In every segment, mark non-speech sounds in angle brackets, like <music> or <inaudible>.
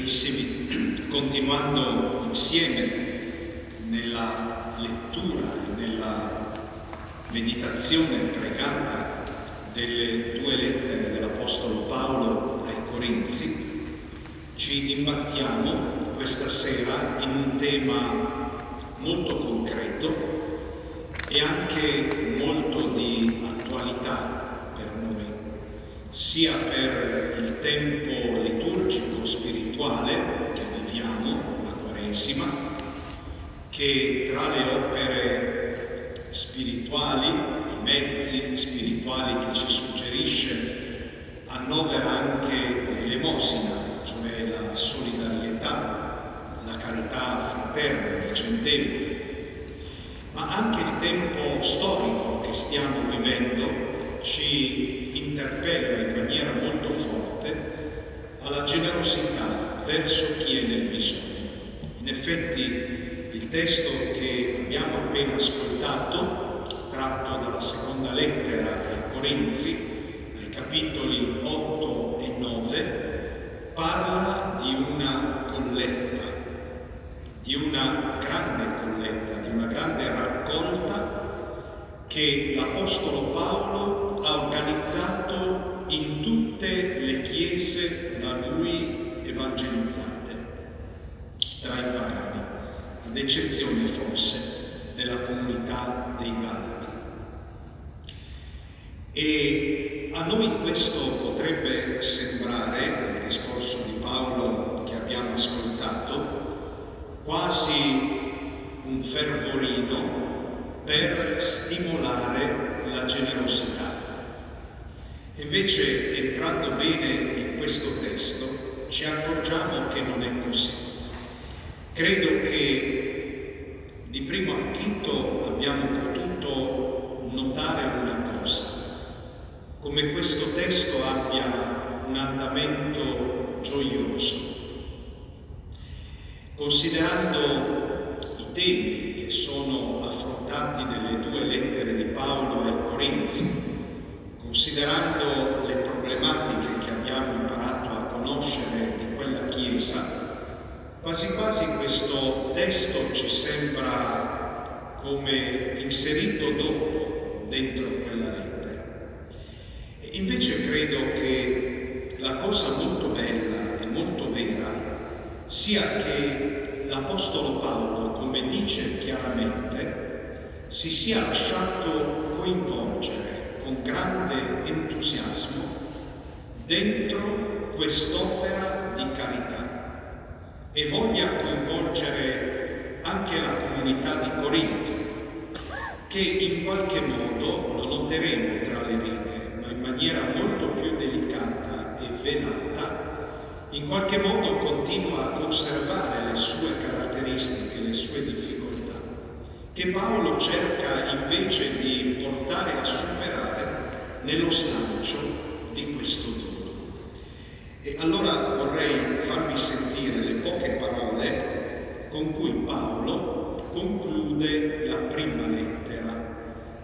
<clears throat> continuando insieme nella lettura, nella meditazione pregata delle due lettere dell'Apostolo Paolo ai Corinzi, ci imbattiamo questa sera in un tema molto concreto e anche molto di attualità per noi, sia per il tempo liturgico spirituale che viviamo, la Quaresima, che tra le opere spirituali, i mezzi spirituali che ci suggerisce, annovera anche l'elemosina, cioè la solidarietà, la carità fraterna, vicendevole, ma anche il tempo storico che stiamo vivendo ci interpella in maniera molto forte alla generosità verso chi è nel bisogno. In effetti il testo che abbiamo appena ascoltato, tratto dalla seconda lettera ai Corinzi, ai capitoli 8 e 9, parla di una colletta, di una grande colletta, di una grande raccolta che l'Apostolo Paolo ha organizzato in tutte le chiese da lui evangelizzate tra i pagani, ad eccezione forse della comunità dei Galati. E a noi questo potrebbe sembrare, nel discorso di Paolo che abbiamo ascoltato, quasi un fervorino per stimolare la generosità. Invece, entrando bene in questo testo, ci accorgiamo che non è così. Credo che di primo acchito abbiamo potuto notare una cosa, come questo testo abbia un andamento gioioso, considerando i temi che sono affrontati nelle due lettere di Paolo ai Corinzi, considerando le problematiche che abbiamo imparato a conoscere di quella Chiesa, quasi quasi questo testo ci sembra come inserito dopo dentro quella lettera. E invece credo che la cosa molto bella e molto vera sia che l'Apostolo Paolo, come dice chiaramente, si sia lasciato coinvolgere con grande entusiasmo dentro quest'opera di carità e voglia coinvolgere anche la comunità di Corinto, che in qualche modo, lo noteremo tra le righe, ma in maniera molto più delicata e velata, in qualche modo continua a conservare le sue caratteristiche, le sue difficoltà, che Paolo cerca invece di portare a superare nello slancio di questo dono. E allora vorrei farvi sentire le poche parole con cui Paolo conclude la prima lettera,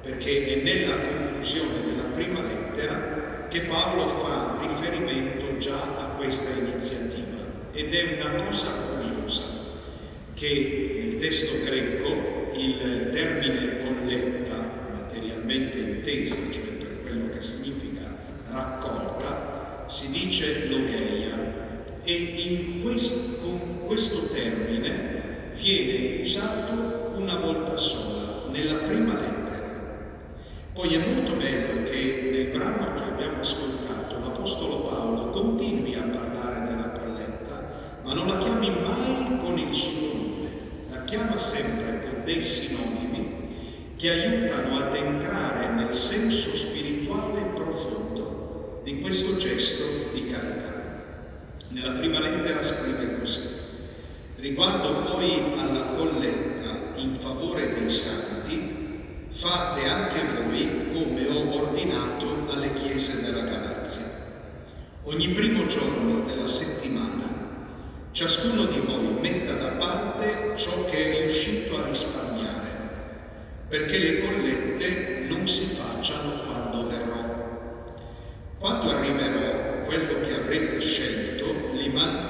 perché è nella conclusione della prima lettera che Paolo fa riferimento già a questa iniziativa ed è una cosa curiosa che nel testo greco il termine colletta materialmente intesa, cioè quello che significa raccolta, si dice logeia e in questo, questo termine viene usato una volta sola, nella prima lettera. Poi è molto bello che nel brano che abbiamo ascoltato l'Apostolo Paolo continui a parlare della colletta, ma non la chiami mai con il suo nome, la chiama sempre dei sinonimi che aiutano ad entrare nel senso spirituale profondo di questo gesto di carità. Nella prima lettera scrive così. Riguardo poi alla colletta in favore dei santi, fate anche voi come ho ordinato alle chiese della Galazia. Ogni primo giorno della settimana ciascuno di voi metta da parte ciò che è riuscito a risparmiare perché le collette non si facciano quando verrò. Quando arriverò, quello che avrete scelto, li man-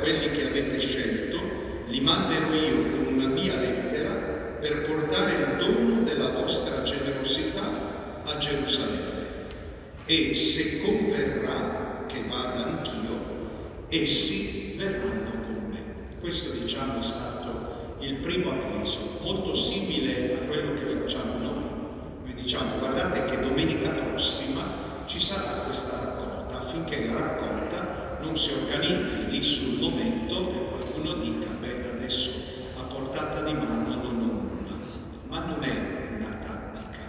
quelli che avete scelto, li manderò io con una mia lettera per portare il dono della vostra generosità a Gerusalemme. E se converrà che vada anch'io, essi verranno con me. Questo diciamo è stato il primo avviso, molto simile a quello che facciamo noi. Noi diciamo guardate che domenica prossima ci sarà questa raccolta affinché la raccolta non si organizzi lì sul momento e qualcuno dica beh adesso a portata di mano non ho nulla, ma non è una tattica.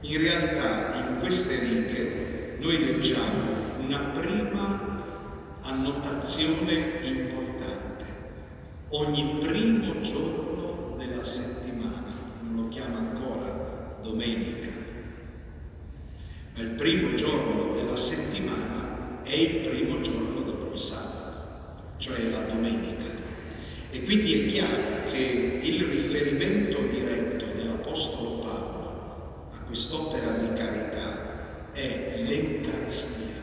In realtà in queste righe noi leggiamo una prima annotazione importante. Ogni primo giorno della settimana, non lo chiama ancora domenica, ma il primo giorno della settimana è il primo giorno dopo il sabato, cioè la domenica. E quindi è chiaro che il riferimento diretto dell'Apostolo Paolo a quest'opera di carità è l'Eucaristia.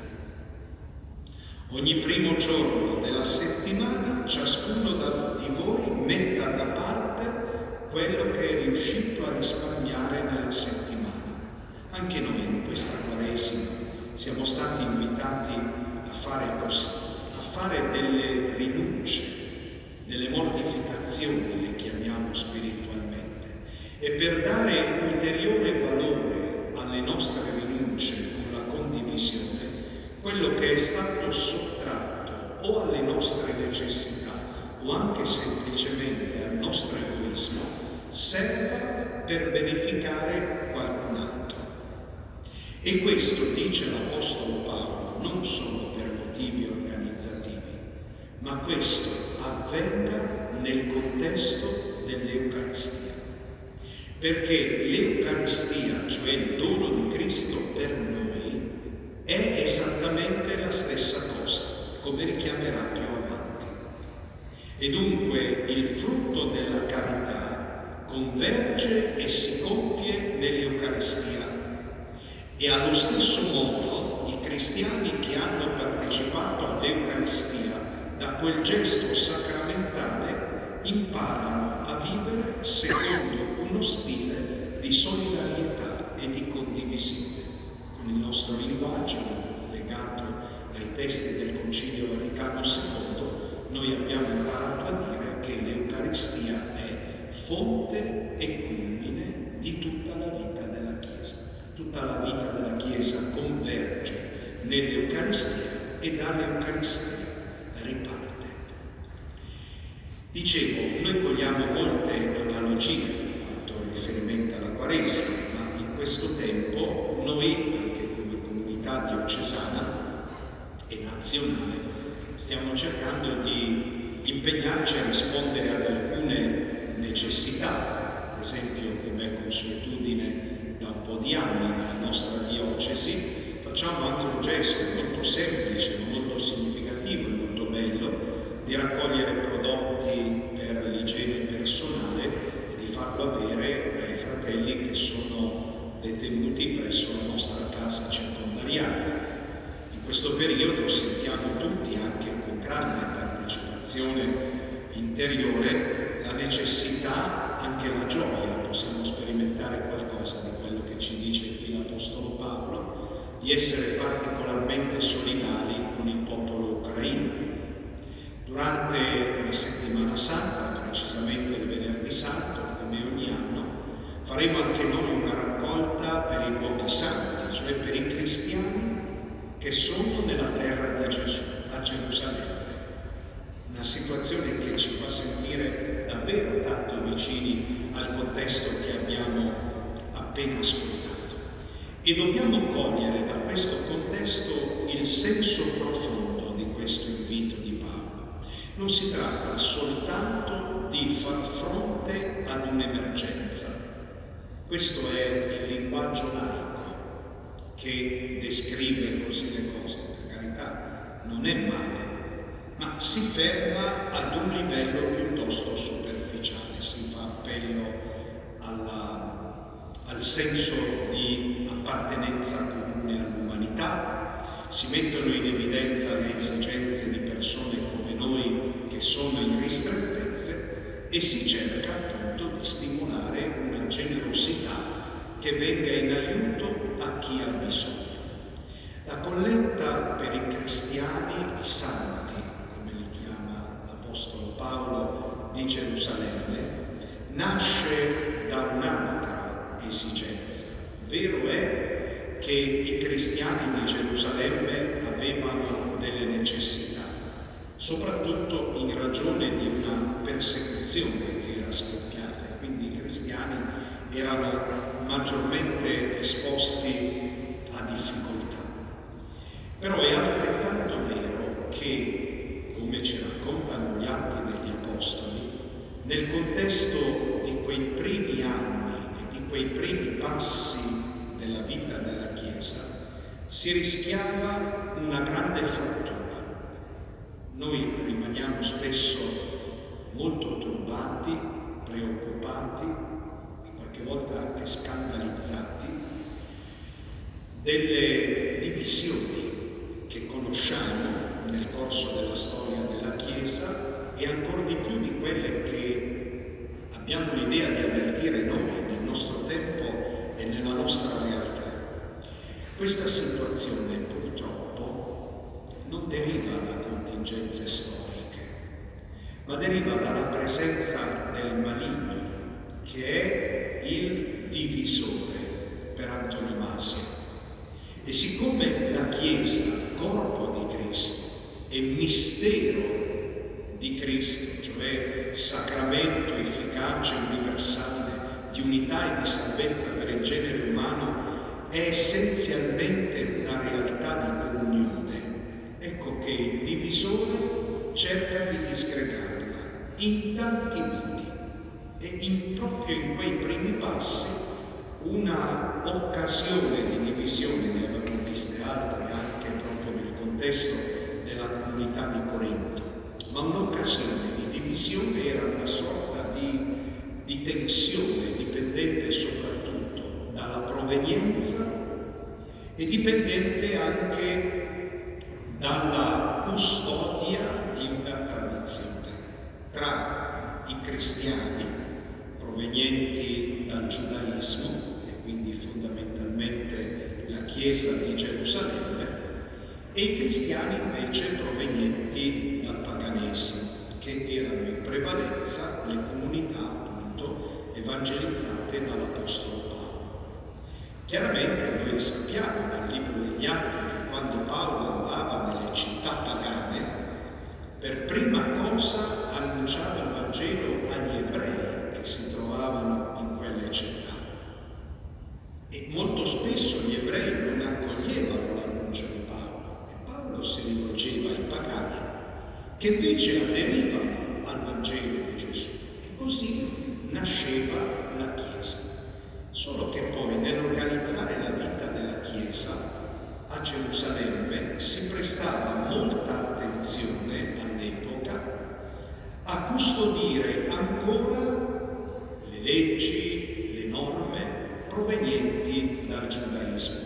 Ogni primo giorno della settimana ciascuno di voi metta da parte quello che è riuscito a risparmiare nella settimana. Anche noi in questa Quaresima siamo stati invitati a fare così, a fare delle rinunce, delle mortificazioni, le chiamiamo spiritualmente, e per dare ulteriore valore alle nostre rinunce con la condivisione, quello che è stato sottratto o alle nostre necessità o anche semplicemente al nostro egoismo serva per beneficare qualcun altro. E questo, dice l'Apostolo Paolo, non solo per motivi organizzativi, ma questo avvenga nel contesto dell'Eucaristia. Perché l'Eucaristia, cioè il dono di Cristo per noi, è esattamente la stessa cosa, come richiamerà più avanti. E dunque il frutto della carità converge e si compie nell'Eucaristia e allo stesso modo i cristiani che hanno partecipato all'Eucaristia da quel gesto sacramentale imparano a vivere secondo uno stile di solidarietà e di condivisione. Il nostro linguaggio legato ai testi del Concilio Vaticano II, noi abbiamo imparato a dire che l'Eucaristia è fonte e culmine di tutta la vita tutta la vita della Chiesa converge nell'Eucaristia e dall'Eucaristia riparte. Dicevo, noi cogliamo molte analogie, fatto riferimento alla Quaresima, ma in questo tempo noi, nazionale, stiamo cercando di impegnarci a rispondere ad alcune necessità, ad esempio come consuetudine da un po' di anni nella nostra diocesi, facciamo anche un gesto molto semplice, molto significativo e molto bello di raccogliere prodotti per l'igiene personale e di farlo avere ai fratelli che sono detenuti presso la nostra casa circondariale. In questo periodo sentiamo tutti, anche con grande partecipazione interiore, la necessità, anche la gioia, possiamo sperimentare qualcosa di quello che ci dice qui l'Apostolo Paolo, di essere particolarmente solidali con il popolo ucraino. Durante la settimana santa, precisamente il venerdì santo, come ogni anno, faremo anche noi una raccolta per i luoghi santi, cioè per i cristiani che sono nella terra di Gesù, a Gerusalemme. Una situazione che ci fa sentire davvero tanto vicini al contesto che abbiamo appena ascoltato. E dobbiamo cogliere da questo contesto il senso profondo di questo invito di Paolo. Non si tratta soltanto di far fronte ad un'emergenza. Questo è il linguaggio laico che descrive così le cose. Per carità, non è male, ma si ferma ad un livello piuttosto superficiale, si fa appello alla al senso di appartenenza comune all'umanità, si mettono in evidenza le esigenze di persone come noi maggiori ristrettezze e si cerca appunto di stimolare una generosità che venga in aiuto a chi ha bisogno. La colletta per i cristiani, i santi, come li chiama l'Apostolo Paolo di Gerusalemme, nasce da un'altra esigenza. Vero è che i cristiani di Gerusalemme avevano delle necessità, soprattutto in ragione di una persecuzione che era scoppiata, quindi i cristiani erano maggiormente esposti a difficoltà. Però è altrettanto vero che, come ci raccontano gli atti degli Apostoli, nel contesto di quei primi anni e di quei primi passi della vita della Chiesa, si rischiava una grande frattura. Noi rimaniamo spesso molto turbati, preoccupati e qualche volta anche scandalizzati delle divisioni che conosciamo nel corso della storia della Chiesa e ancora di più di quelle che abbiamo l'idea di avvertire noi nel nostro tempo e nella nostra realtà. Questa situazione purtroppo non deriva da contingenze storiche, ma deriva dalla presenza del maligno che è il divisore per antonomasia. E siccome la Chiesa, corpo di Cristo, è mistero di Cristo, cioè sacramento efficace, universale, di unità e di salvezza per il genere umano, è essenzialmente una realtà di tanti modi e in, proprio in quei primi passi una occasione di divisione, ne avevamo viste altre anche proprio nel contesto della comunità di Corinto. Ma un'occasione di divisione era una sorta di, di tensione dipendente soprattutto dalla provenienza e dipendente anche dalla custodia di una tradizione tra i cristiani provenienti dal giudaismo e quindi fondamentalmente la Chiesa di Gerusalemme e i cristiani invece provenienti dal paganesimo, che erano in prevalenza le comunità appunto evangelizzate dall'Apostolo Paolo. Chiaramente noi sappiamo dal libro degli Atti che quando Paolo andava nelle città pagane, per prima cosa annunciava il Vangelo agli ebrei che si trovavano in quelle città. E molto spesso gli ebrei non accoglievano l'annuncio di Paolo e Paolo si rivolgeva ai pagani che invece aderivano al Vangelo di Gesù. E così nasceva la Chiesa. Solo che poi nell'organizzare la vita della Chiesa a Gerusalemme si prestava molta attenzione all'epoca a custodire ancora le leggi, le norme provenienti dal giudaismo,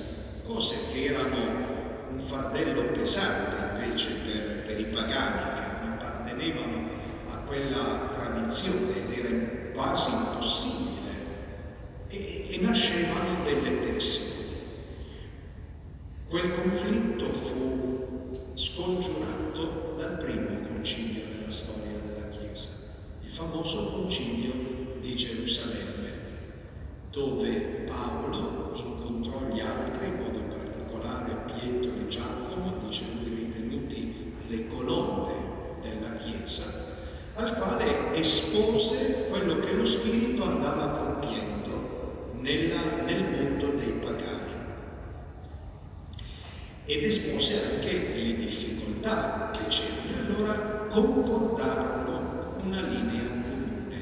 cose che erano un fardello pesante invece per, per i pagani appartenevano a quella tradizione ed era quasi impossibile e, e nascevano delle tensioni. Quel conflitto fu scongiurato dal primo concilio della storia famoso concilio di Gerusalemme, dove Paolo incontrò gli altri, in modo particolare Pietro e Giacomo, dicendo ritenuti le colonne della Chiesa, al quale espose quello che lo Spirito andava compiendo nella, nel mondo dei pagani. Ed espose anche le difficoltà che c'erano. Allora concordarono una linea comune.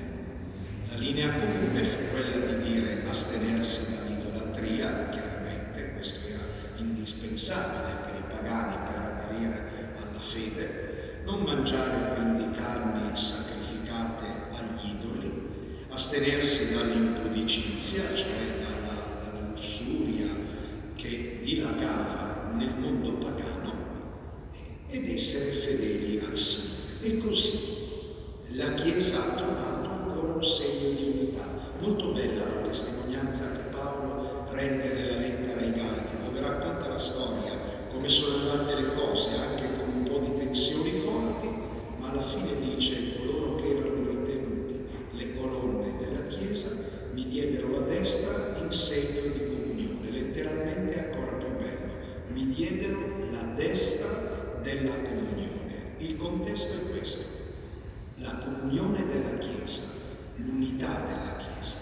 La linea comune fu quella di dire astenersi dall'idolatria, chiaramente questo era indispensabile per i pagani per aderire alla fede, non mangiare quindi carni sacrificate agli idoli, astenersi dall'impudicizia, cioè dalla, dalla lussuria che dilagava nel mondo pagano, ed essere fedeli al Signore. E così la Chiesa ha trovato ancora un segno di unità. Molto bella la testimonianza che Paolo rende nella lettera ai Galati, dove racconta la storia, come sono andate le cose, anche con un po' di tensioni forti, ma alla fine dice coloro che erano ritenuti le colonne della Chiesa mi diedero la destra in segno di comunione, letteralmente ancora più bello, mi diedero la destra della comunione. Il contesto è questo, la comunione della Chiesa, l'unità della Chiesa.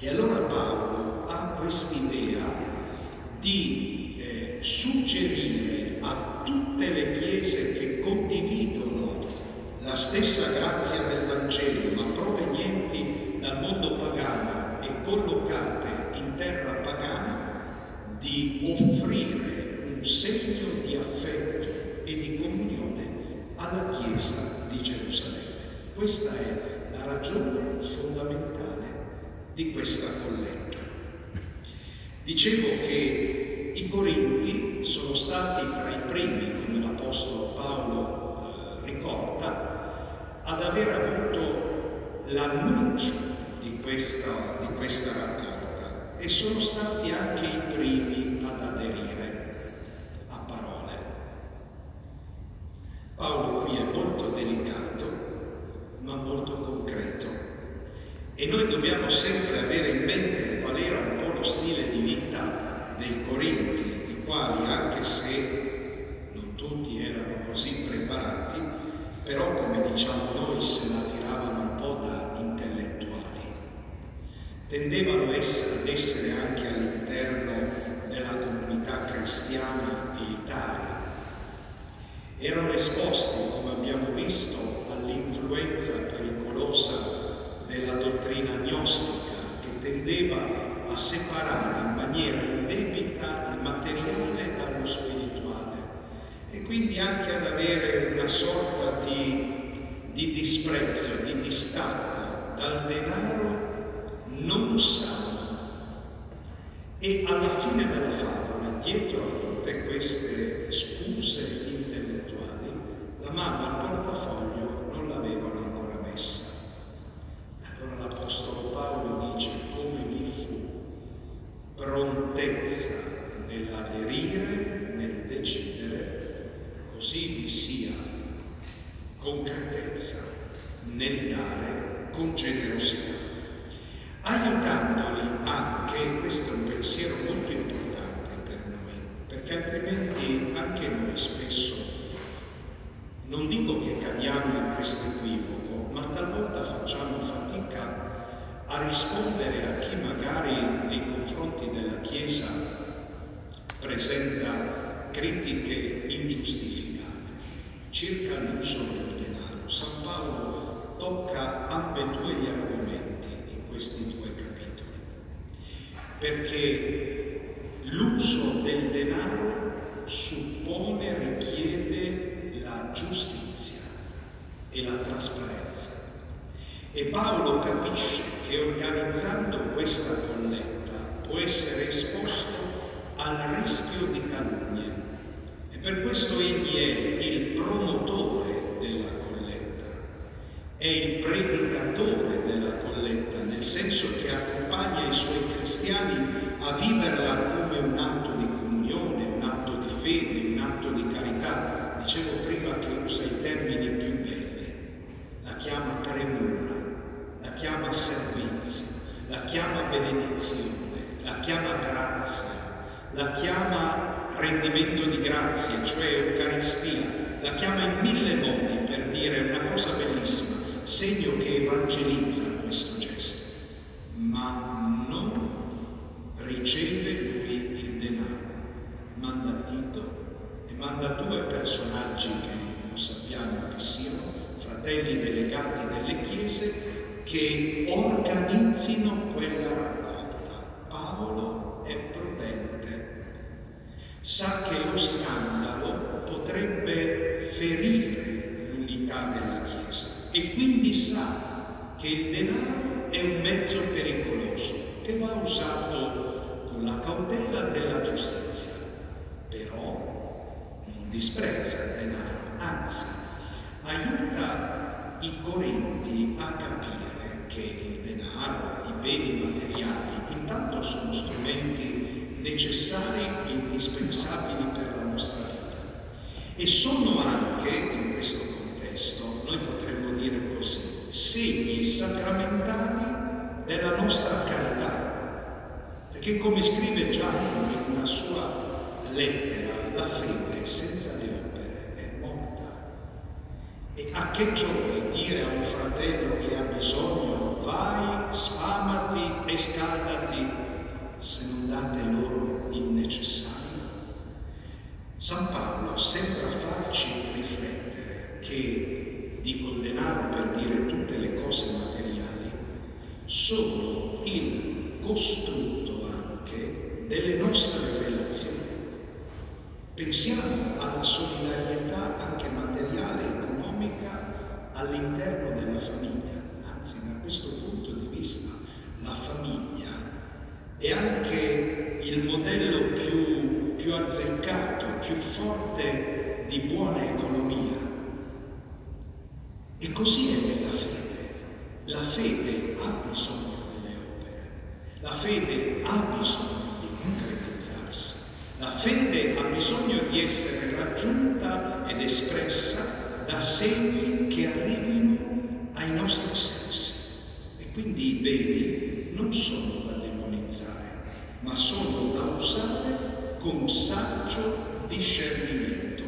E allora Paolo ha quest'idea di eh, suggerire a tutte le chiese che condividono la stessa grazia del Vangelo, ma provenienti dal mondo pagano e collocate in terra pagana, di offrire un segno di affetto e di comunione alla Chiesa di Gerusalemme. Questa è la ragione fondamentale di questa colletta. Dicevo che i Corinti sono stati tra i primi, come l'Apostolo Paolo eh, ricorda, ad aver avuto l'annuncio di questa, di questa raccolta e sono stati anche i primi ad aderire a parole. Paolo qui è molto delicato, ma molto concreto e noi dobbiamo sempre avere in mente qual era un po' lo stile di vita dei Corinti, i quali, anche se non tutti erano così preparati, però come diciamo noi se la tiravano un po' da intellettuali. Tendevano ad essere anche all'interno della comunità cristiana elitaria. Erano esposti, come abbiamo visto, all'influenza pericolosa della dottrina gnostica che tendeva a separare in maniera indebita il materiale dallo spirituale e quindi anche ad avere una sorta di, di disprezzo, di distacco dal denaro non sano. E alla fine della favola, dietro a tutte queste scuse intellettuali, la mano al portafoglio non l'avevano ancora messa. Allora l'Apostolo Paolo dice come vi fu prontezza nell'aderire, nel decidere, così vi sia concretezza nel dare con generosità, aiutandoli anche, questo è un pensiero molto importante per noi, perché altrimenti anche noi spesso, non dico che cadiamo in questo equivoco, ma talvolta facciamo fatica a rispondere a chi magari nei confronti della Chiesa presenta critiche ingiustificate circa l'uso del denaro. San Paolo tocca ambedue gli argomenti in questi due capitoli, perché l'uso del denaro suppone, richiede la giustizia e la trasparenza. E Paolo capisce che organizzando questa colletta può essere esposto al rischio di calunnie e per questo egli è il promotore della colletta, è il predicatore della colletta, nel senso che accompagna i suoi cristiani a viverla come un atto di comunione, un atto di fede, un atto di carità. Dicevo prima che usa i termini più belli, la chiama premura, la chiama servizio, la chiama benedizione, la chiama grazia, la chiama rendimento di grazie, cioè Eucaristia, la chiama in mille modi per dire una cosa bellissima, segno che evangelizza questo gesto, ma non riceve lui il denaro, manda Tito e manda due personaggi che non sappiamo chi siano, fratelli delegati delle chiese, che organizzino quella raccolta. Paolo è prudente, sa che lo scandalo potrebbe ferire l'unità della Chiesa e quindi sa che il denaro è un mezzo pericoloso che va usato con la cautela della giustizia, però non disprezza il denaro, anzi aiuta i Corinti a capire che il denaro, i beni materiali, intanto sono strumenti necessari e indispensabili per la nostra vita. E sono anche, in questo contesto, noi potremmo dire così, segni sacramentali della nostra carità, perché come scrive Giacomo in una sua lettera, la fede senza le opere è morta. E a che giova dire a un fratello che ha bisogno, vai, sfamati e scaldati, se non date loro il necessario? San Paolo sembra farci riflettere che, dico il denaro per dire tutte le cose materiali, sono il costrutto anche delle nostre relazioni. Pensiamo alla solidarietà anche materiale e economica all'interno della famiglia, anzi da questo punto di vista la famiglia è anche il modello più, più azzeccato, più forte di buona economia. E così è nella fede. La fede ha bisogno delle opere, la fede ha bisogno di concretizzarsi. La fede ha bisogno di essere raggiunta ed espressa da segni che arrivino ai nostri sensi. E quindi i beni non sono da demonizzare, ma sono da usare con saggio discernimento.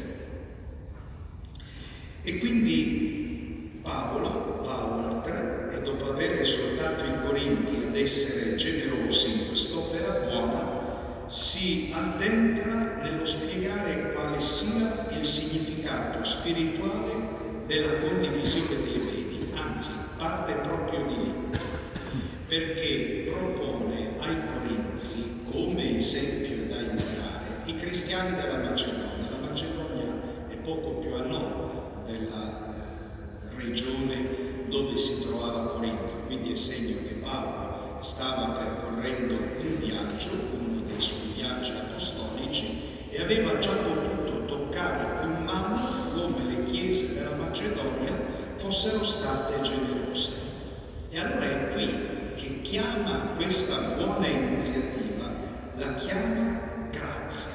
E quindi Paolo va oltre e dopo aver esortato i Corinti ad essere generosi in quest'opera buona, si addentra nello spiegare quale sia il significato spirituale della condivisione dei beni, anzi parte proprio di lì, perché propone Corinzi come esempio da imitare i cristiani della Macedonia. La Macedonia è poco più a nord della eh, regione dove si trovava Corinto, quindi è segno che Paolo stava percorrendo un viaggio, uno dei suoi viaggi apostolici, e aveva già potuto toccare con mano come le chiese della Macedonia fossero state generose. E allora è qui che chiama questa buona iniziativa, la chiama grazia.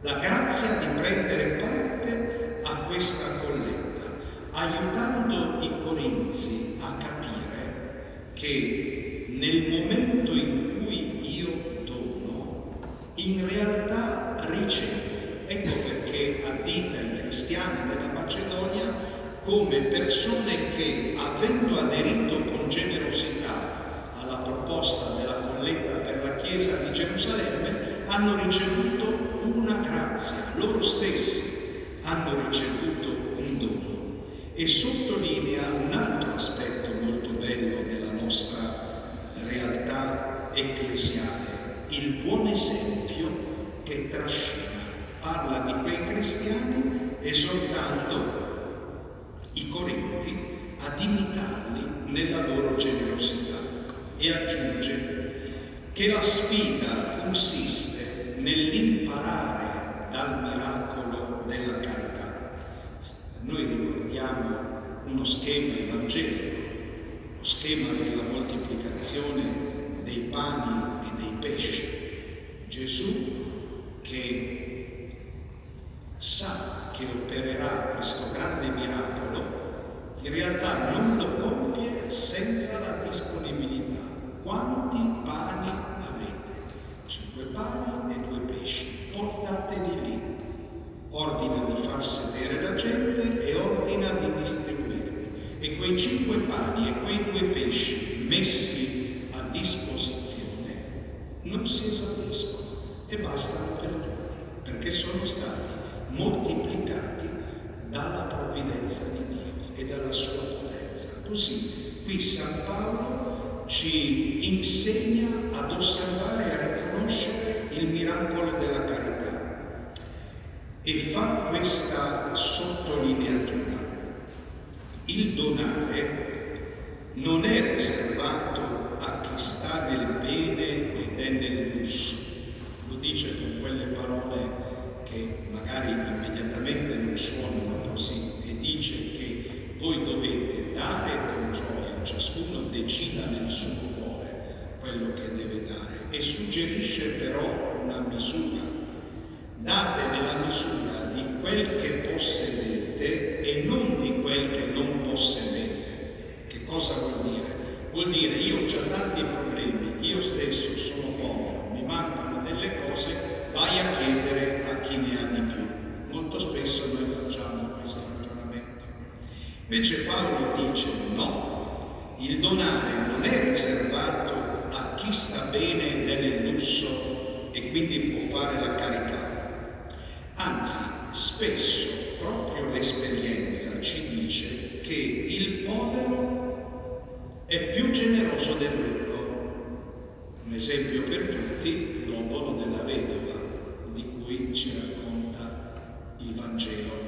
La grazia di prendere parte a questa colletta, aiutando i corinzi a capire che nel momento in cui io dono, in realtà ricevo. Ecco perché addita i cristiani della Macedonia come persone che, avendo aderito con generosità alla proposta della colletta per la Chiesa di Gerusalemme, hanno ricevuto una grazia, loro stessi hanno ricevuto un dono. E sottolinea un altro aspetto molto bello della nostra realtà ecclesiale, il buon esempio che trascina, parla di quei cristiani esortando i Corinti ad imitarli nella loro generosità e aggiunge che la sfida consiste nell'imparare dal miracolo della carità. Noi ricordiamo uno schema evangelico, lo schema della moltiplicazione dei pani e dei pesci. Gesù che sa che opererà questo grande miracolo, in realtà non lo compie senza la disponibilità. Quanti pani avete? Cinque pani e due pesci. Portateli lì. Ordina di far sedere la gente e ordina di distribuirli. E quei cinque pani e quei due pesci messi a disposizione non si esauriscono e bastano per tutti, perché sono stati moltiplicati dalla provvidenza di Dio e dalla sua potenza. Così qui San Paolo ci insegna ad osservare e a riconoscere il miracolo della carità e fa questa sottolineatura. Il donare non è riservato a chi sta nel bene ed è nel lusso. Lo dice con quelle parole che magari immediatamente non suonano così e dice che voi dovete dare con gioia, ciascuno decida nel suo cuore quello che deve dare e suggerisce però una misura. Date nella misura di quel che possedete e non di quel che non possedete. Che cosa vuol dire? Vuol dire io ho già tanti problemi, io stesso sono povero, mi mancano delle cose, vai a chiedere a chi ne ha di più. Molto spesso noi facciamo questo ragionamento. Invece Paolo dice no, il donare non è riservato a chi sta bene nel lusso e quindi può fare la carità. Anzi, spesso proprio l'esperienza ci dice che il povero è più generoso del ricco. Un esempio per tutti, l'obolo della vedova, di cui ci racconta il Vangelo.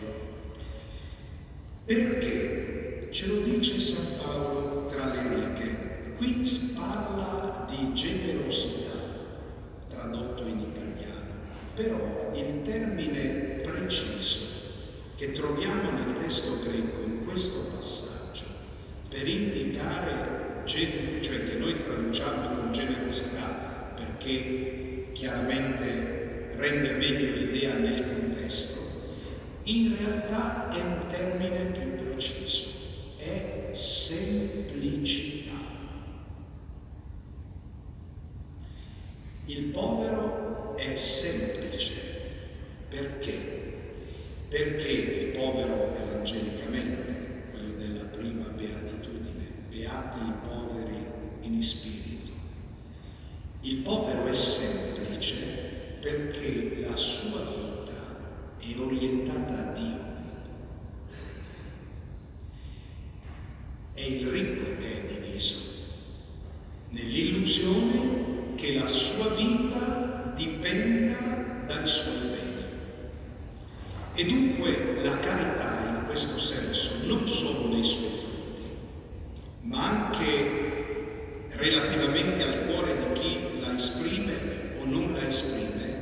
Perché? Ce lo dice San Paolo tra le righe. Qui parla di generosità, tradotto in italiano, però il termine preciso che troviamo nel testo greco in questo passaggio per indicare, cioè che noi traduciamo con generosità perché chiaramente rende meglio l'idea nel contesto, in realtà è un termine più preciso, semplicità. Il povero è semplice. Perché? Perché il povero evangelicamente, quello della prima beatitudine, beati i poveri in spirito. Il povero è semplice perché la sua vita è orientata a Dio. È il ricco è diviso nell'illusione che la sua vita dipenda dai suoi beni. E dunque la carità in questo senso non solo nei suoi frutti, ma anche relativamente al cuore di chi la esprime o non la esprime,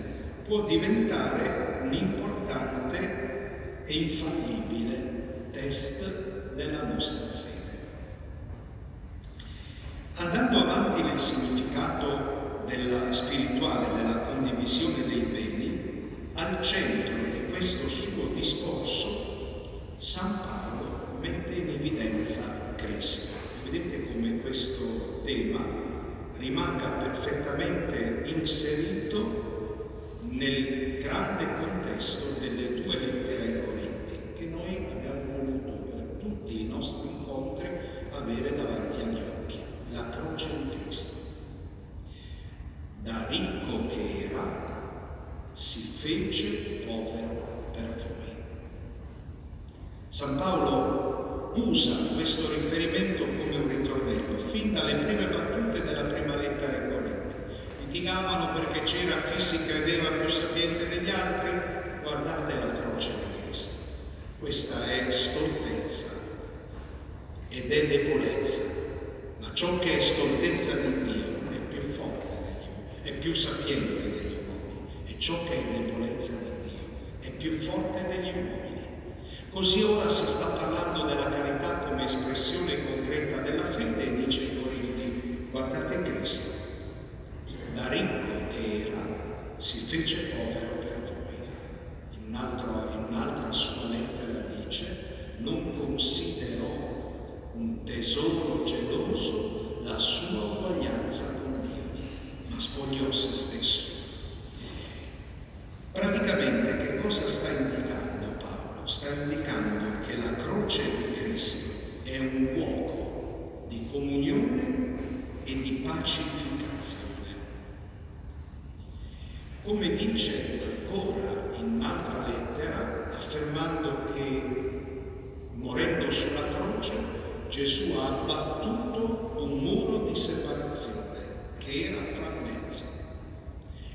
può diventare un importante e infallibile test della nostra fede. Andando avanti nel significato della spirituale della condivisione dei beni, al centro di questo suo discorso San Paolo mette in evidenza Cristo. Vedete come questo tema rimanga perfettamente inserito nel grande contesto delle due lettere ai Corinti, che noi abbiamo voluto per tutti i nostri incontri avere davanti agli occhi, la croce di Cristo da ricco che era, si fece povero per voi. San Paolo usa questo riferimento come un ritornello, fin dalle prime battute della prima lettera ai Corinti. Litigavano perché c'era chi si credeva più sapiente degli altri, guardate la croce di Cristo. Questa è stoltezza ed è debolezza, ma ciò che è stoltezza di Dio è più sapiente degli uomini e ciò che è debolezza di Dio è più forte degli uomini. Così ora si sta parlando della carità come espressione concreta della fede e dice ai Corinti, guardate Cristo, da ricco che era, si fece povero per voi. In, un altro, in un'altra sua lettera dice, non considerò un tesoro geloso la sua uguaglianza con Dio ma spogliò se stesso. Praticamente che cosa sta indicando Paolo? Sta indicando che la croce di Cristo è un luogo di comunione e di pacificazione. Come dice ancora in un'altra lettera, affermando che morendo sulla croce Gesù ha abbattuto un muro di separazione che era fra mezzo.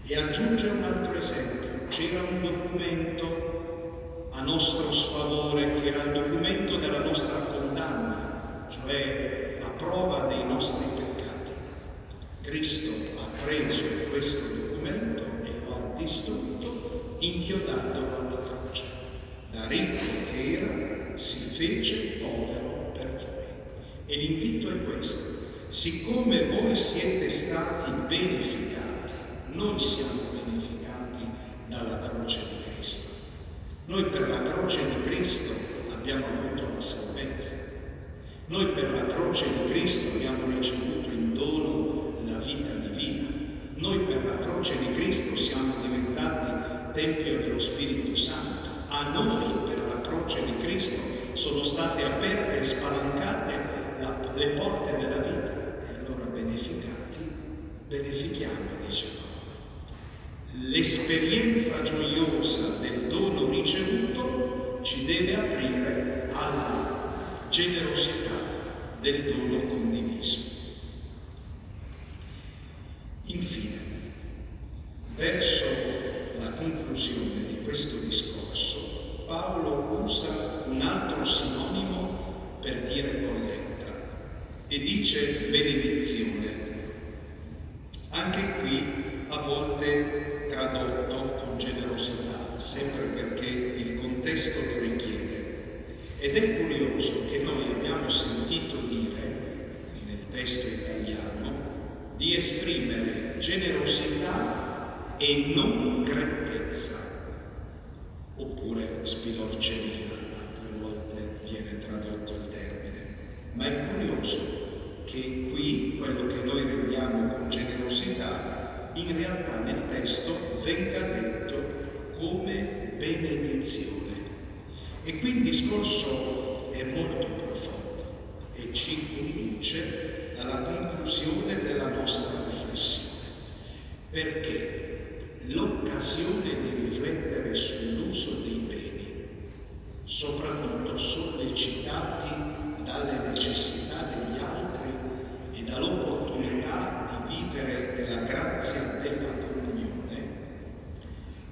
E aggiunge un altro esempio, c'era un documento a nostro sfavore che era il documento della nostra condanna, cioè la prova dei nostri peccati. Cristo ha preso questo documento e lo ha distrutto inchiodandolo alla croce. Da ricco che era, si fece povero per voi. E l'invito è questo. Siccome voi siete stati beneficati, noi siamo beneficati dalla croce di Cristo. Noi per la croce di Cristo abbiamo avuto la salvezza. Noi per la croce di Cristo abbiamo ricevuto in dono la vita divina. Noi per la croce di Cristo siamo diventati Tempio dello Spirito Santo. A noi per la croce di Cristo sono state aperte e spalancate la, le porte della vita. E allora beneficati, benefichiamo, dice Paolo. L'esperienza gioiosa del dono ricevuto ci deve aprire alla generosità del dono condiviso. Infine, verso la conclusione di questo discorso, Paolo usa un altro sinonimo per dire colletta e dice benedizione. Anche qui a volte tradotto con generosità, sempre perché il contesto lo richiede. Ed è curioso che noi abbiamo sentito dire nel testo italiano di esprimere generosità e non grettezza, oppure spilorceria, altre volte viene tradotto il termine. Ma è curioso che qui quello che noi rendiamo con generosità, in realtà nel testo venga detto come benedizione. E qui il discorso è molto profondo e ci conduce alla conclusione della nostra riflessione, perché l'occasione di riflettere sull'uso dei beni, soprattutto sollecitati dalle necessità degli altri e dall'opportunità di vivere la grazia della comunione,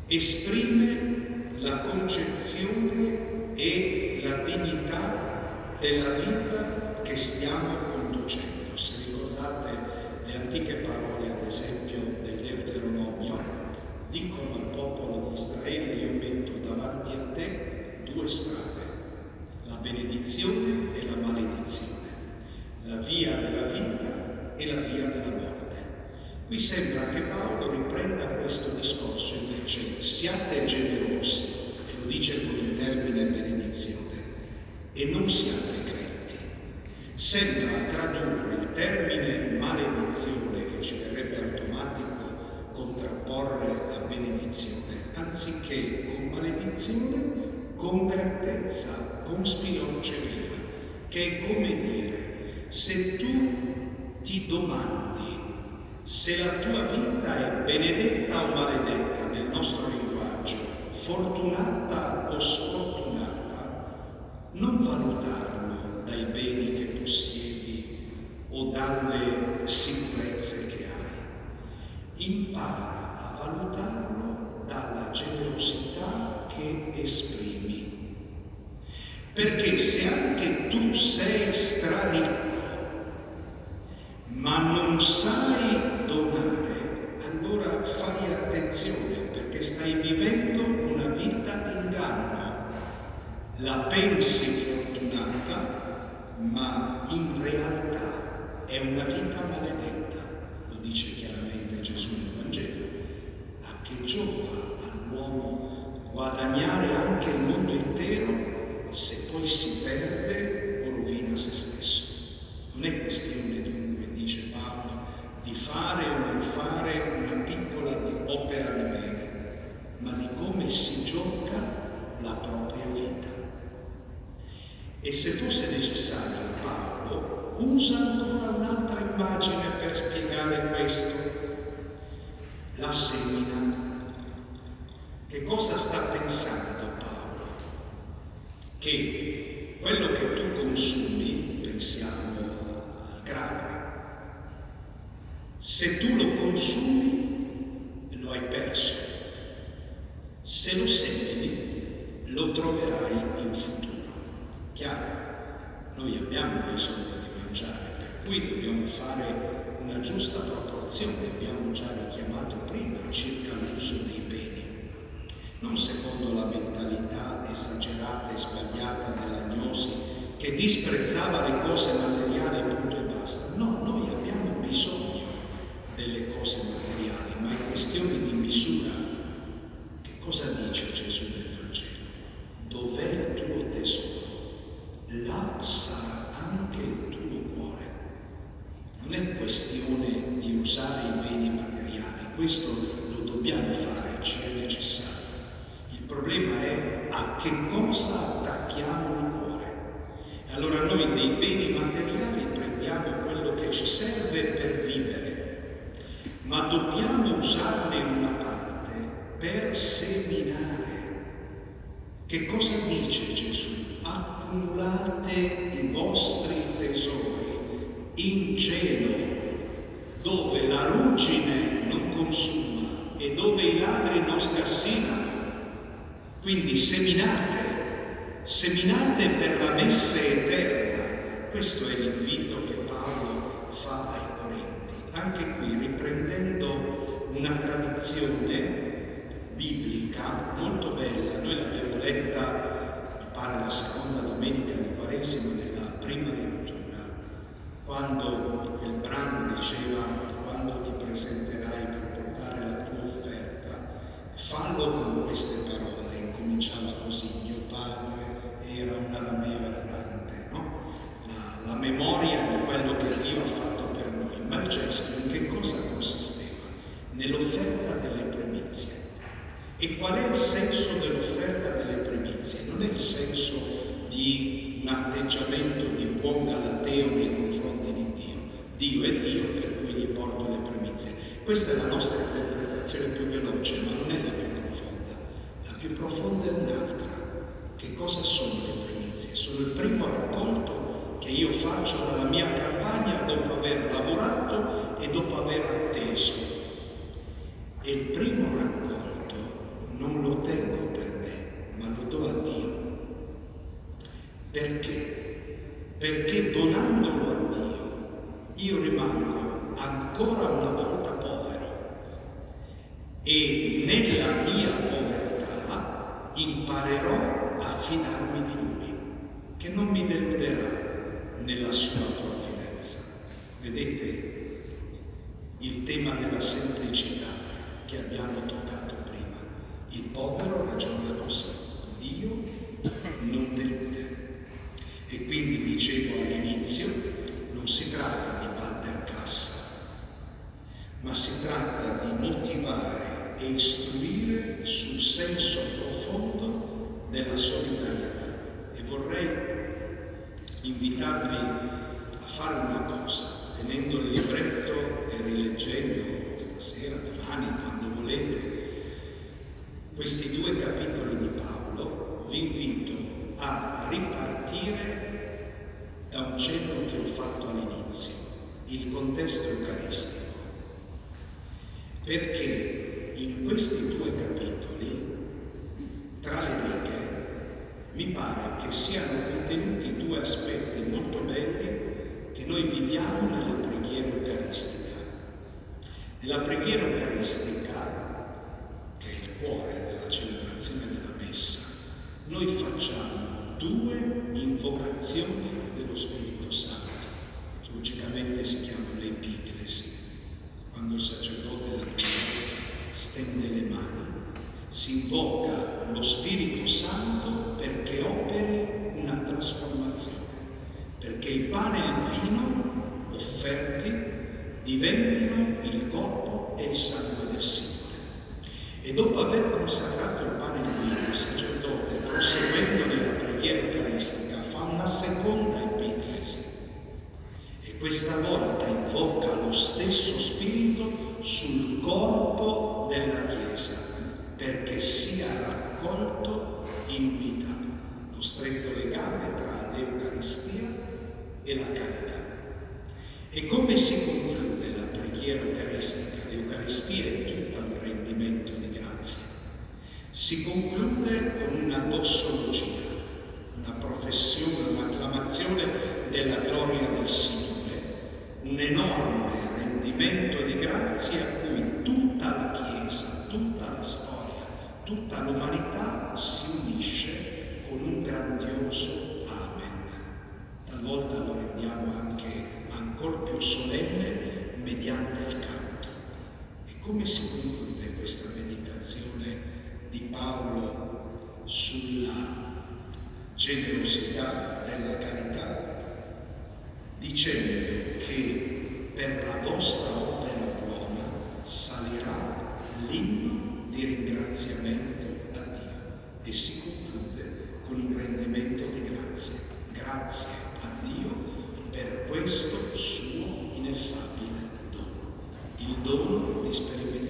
esprime la concezione e la dignità della vita che stiamo conducendo le antiche parole, ad esempio, del Deuteronomio, dicono al popolo di Israele, io metto davanti a te due strade, la benedizione e la maledizione, la via della vita e la via della morte. Qui sembra che Paolo riprenda questo discorso e dice siate generosi, dice con il termine benedizione, e non siate gretti. Sembra tradurre il termine maledizione, che ci verrebbe automatico contrapporre la benedizione, anziché con maledizione, con grettezza, con spilorceria, che è come dire, se tu ti domandi se la tua vita è benedetta o maledetta nel nostro linguaggio, fortunata o sfortunata, non valutarlo dai beni che possiedi o dalle sicurezze che hai. Impara a valutarlo dalla generosità che esprimi. Perché se anche tu sei straricco, ma non sai donare, allora fai attenzione perché stai vivendo vita d'inganno. La pensi fortunata, ma in realtà è una vita maledetta, lo dice chiaramente Gesù nel Vangelo. A che giova all'uomo guadagnare anche il mondo intero se poi si perde o rovina se stesso? Non è questione dunque, dice Paolo, di fare o non fare una piccola opera di bene, ma di come si gioca la propria vita. E se fosse necessario, Paolo usa ancora un'altra immagine per spiegare questo. La semina. Che cosa sta pensando Paolo? Che quello che tu consumi, pensiamo al grano, se tu lo consumi lo hai perso. Se lo semini lo troverai in futuro. Chiaro? Noi abbiamo bisogno mangiare, per cui dobbiamo fare una giusta proporzione, abbiamo già richiamato prima circa l'uso dei beni. non secondo la mentalità esagerata e sbagliata dell'agnosi che disprezzava le cose materiali punto e basta. No, noi abbiamo bisogno delle cose materiali, ma è questione di misura. Che cosa dice Gesù nel Vangelo? Dov'è il tuo tesoro? Là sarà anche il tuo cuore. Non è questione di usare i beni materiali, questo lo dobbiamo fare, ci è necessario. Il problema è a che cosa attacchiamo il cuore. Allora noi dei beni materiali prendiamo quello che ci serve per vivere, ma dobbiamo usarne una parte per seminare. Che cosa dice Gesù? Accumulate i vostri tesori in cielo, dove la ruggine non consuma e dove i ladri non scassinano. Quindi seminate, seminate per la messe eterna. Questo è l'invito che Paolo fa ai Corinti. Anche qui riprendendo una tradizione biblica molto bella, noi l'abbiamo letta, mi pare la seconda domenica di Quaresima, nella prima lettura, quando il brano diceva quando ti presenterai per portare la tua offerta, fallo con queste parole, incominciava così, mio padre era una ramea errante, no? la, la memoria di quello che Dio ha fatto per noi, ma il gesto in che cosa consisteva? Nell'offerta delle primizie. E qual è il senso dell'offerta delle primizie? Non è il senso di un atteggiamento di buon galateo nei confronti di Dio. Dio è Dio per cui gli porto le primizie. Questa è la nostra interpretazione più veloce, ma non è la più profonda. La più profonda è un'altra. Che cosa sono le primizie? Sono il primo raccolto che io faccio dalla mia campagna dopo aver lavorato e dopo aver atteso. E il primo raccolto non lo tengo per me, ma lo do a Dio. Perché? Perché donandolo a Dio io rimango ancora una volta povero e nella mia povertà imparerò a fidarmi di Lui, che non mi deluderà nella sua provvidenza. Vedete il tema della semplicità che abbiamo toccato. Il povero ragiona così, Dio non delude. E quindi dicevo all'inizio, non si tratta di batter cassa, ma si tratta di motivare e istruire sul senso profondo della solidarietà. E vorrei invitarvi a fare una cosa, tenendo il libretto e rileggendo stasera, domani, quando volete, questi due capitoli di Paolo, vi invito a ripartire da un cenno che ho fatto all'inizio, il contesto eucaristico. Perché in questi due capitoli, tra le righe, mi pare che siano contenuti due aspetti molto belli che noi viviamo nella preghiera eucaristica. Nella preghiera eucaristica, cuore della celebrazione della messa, noi facciamo due invocazioni dello Spirito Santo. Liturgicamente si chiamano le epiclesi. Quando il sacerdote la preghiera stende le mani, si invoca lo Spirito Santo perché operi una trasformazione, perché il pane e il vino offerti diventino il corpo e il sangue del Signore. E dopo aver consacrato il pane e il vino, il sacerdote, proseguendo nella preghiera eucaristica, fa una seconda epiclesi. E questa volta invoca lo stesso Spirito sul corpo della Chiesa, perché sia raccolto in unità, lo stretto legame tra l'Eucaristia e la carità. E come si conclude la preghiera eucaristica? L'Eucaristia è tutta un rendimento di grazia. Si conclude con una dossologia, una professione, un'acclamazione della gloria del Signore, un enorme rendimento di grazia a cui tutta la Chiesa, tutta la storia, tutta l'umanità si unisce con un grandioso Amen. Talvolta lo rendiamo anche ancora più solenne mediante il canto. E come si conclude questa meditazione di Paolo sulla generosità della carità? Dicendo che per la vostra opera buona salirà l'inno di ringraziamento a Dio e si conclude con un rendimento di grazie. Grazie a Dio per questo suo ineffabile dono, il dono di sperimentare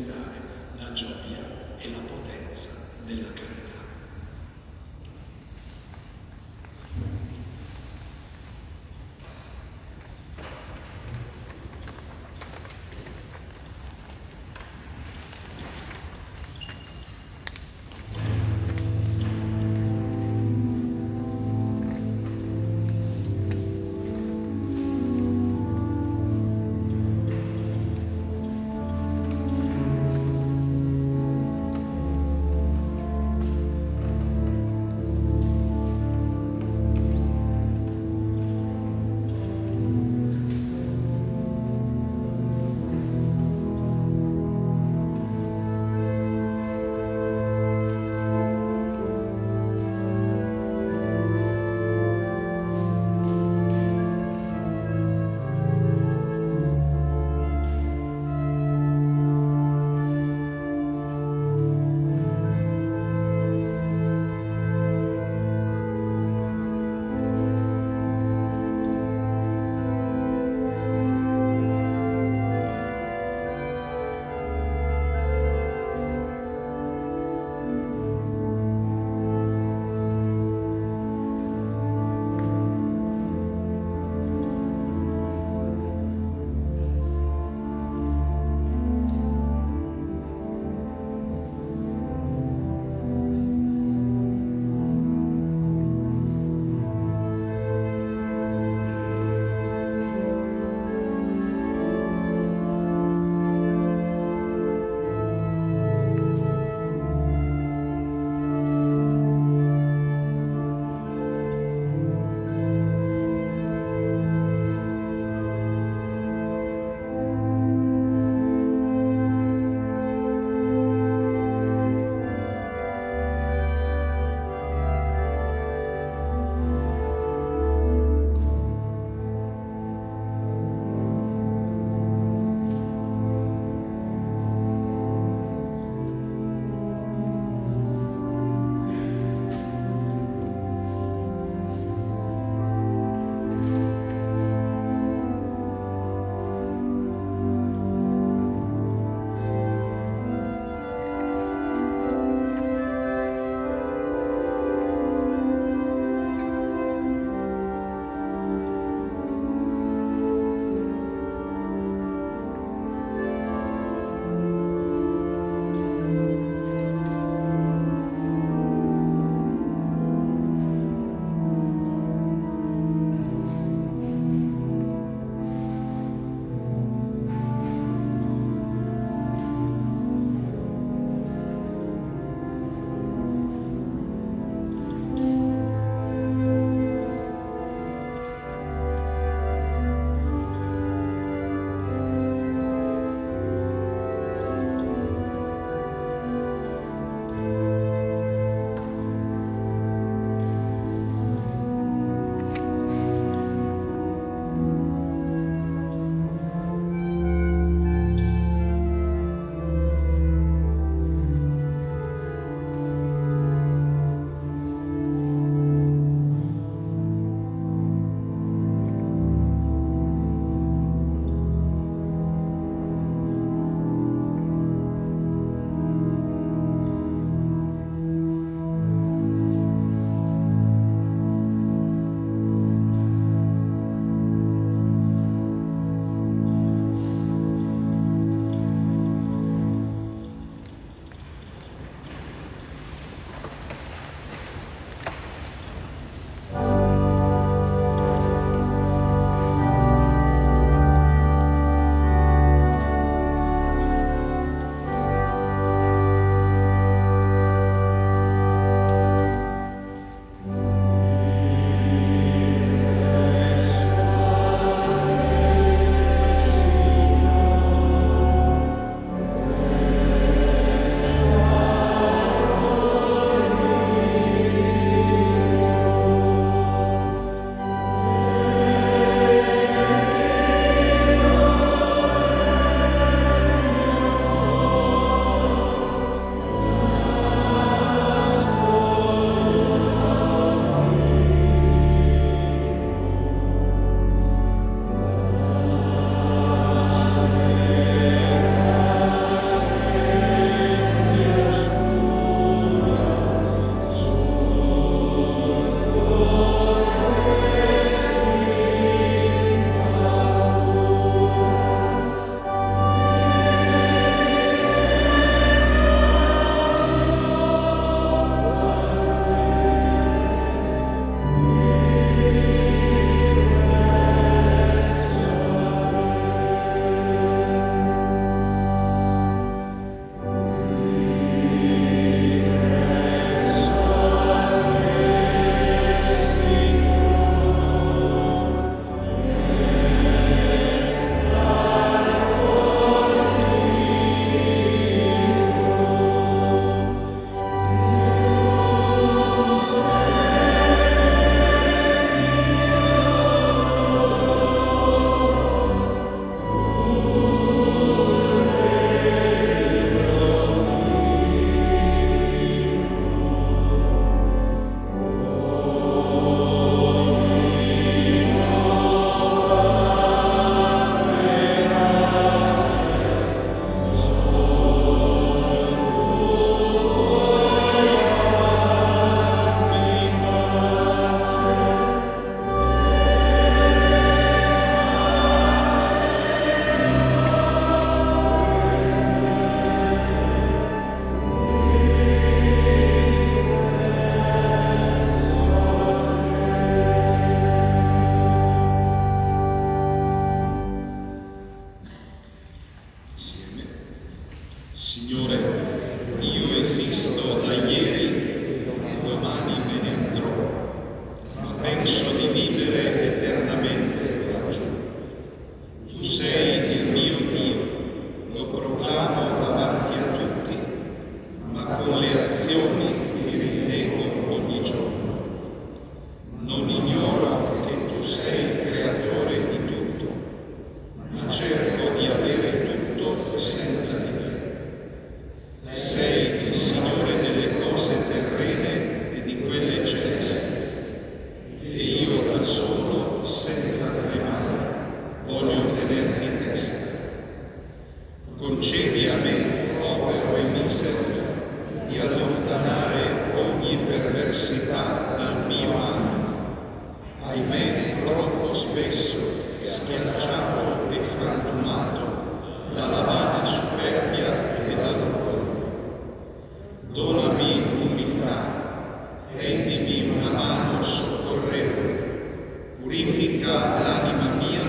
purifica l'anima mia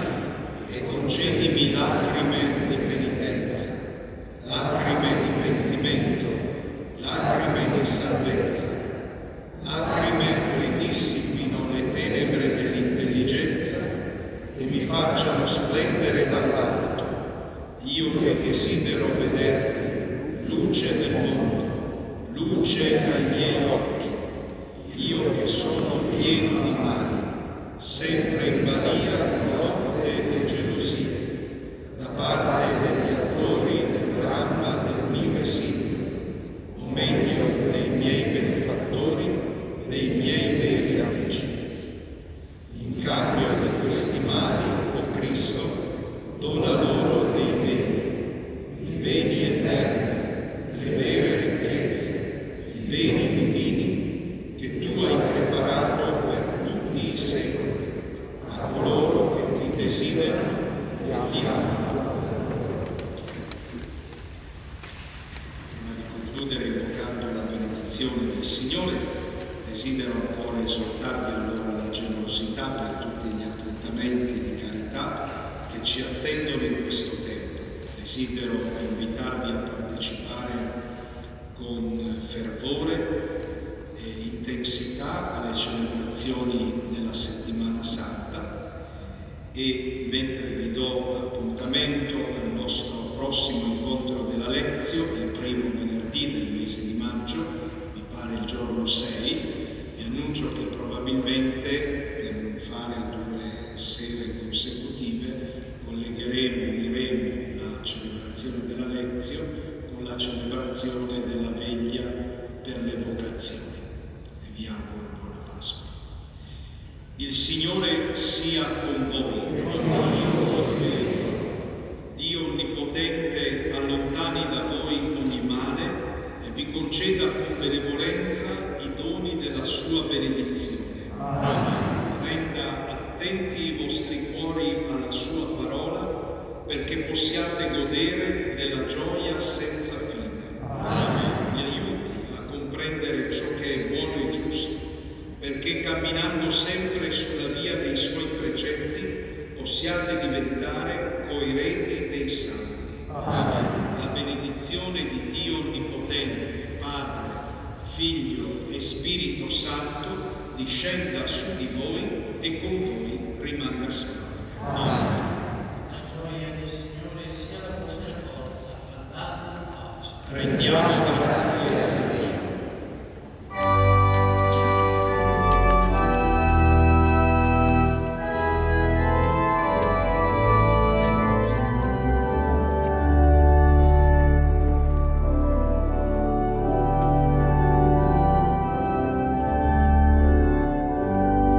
e concedimi lacrime Arezzo il primo venerdì del mese di maggio, mi pare il giorno 6, e annuncio che probabilmente per non fare due sere consecutive collegheremo, uniremo la celebrazione della Lezio con la celebrazione della veglia per le vocazioni. E vi auguro buona Pasqua. Il Signore sia con voi.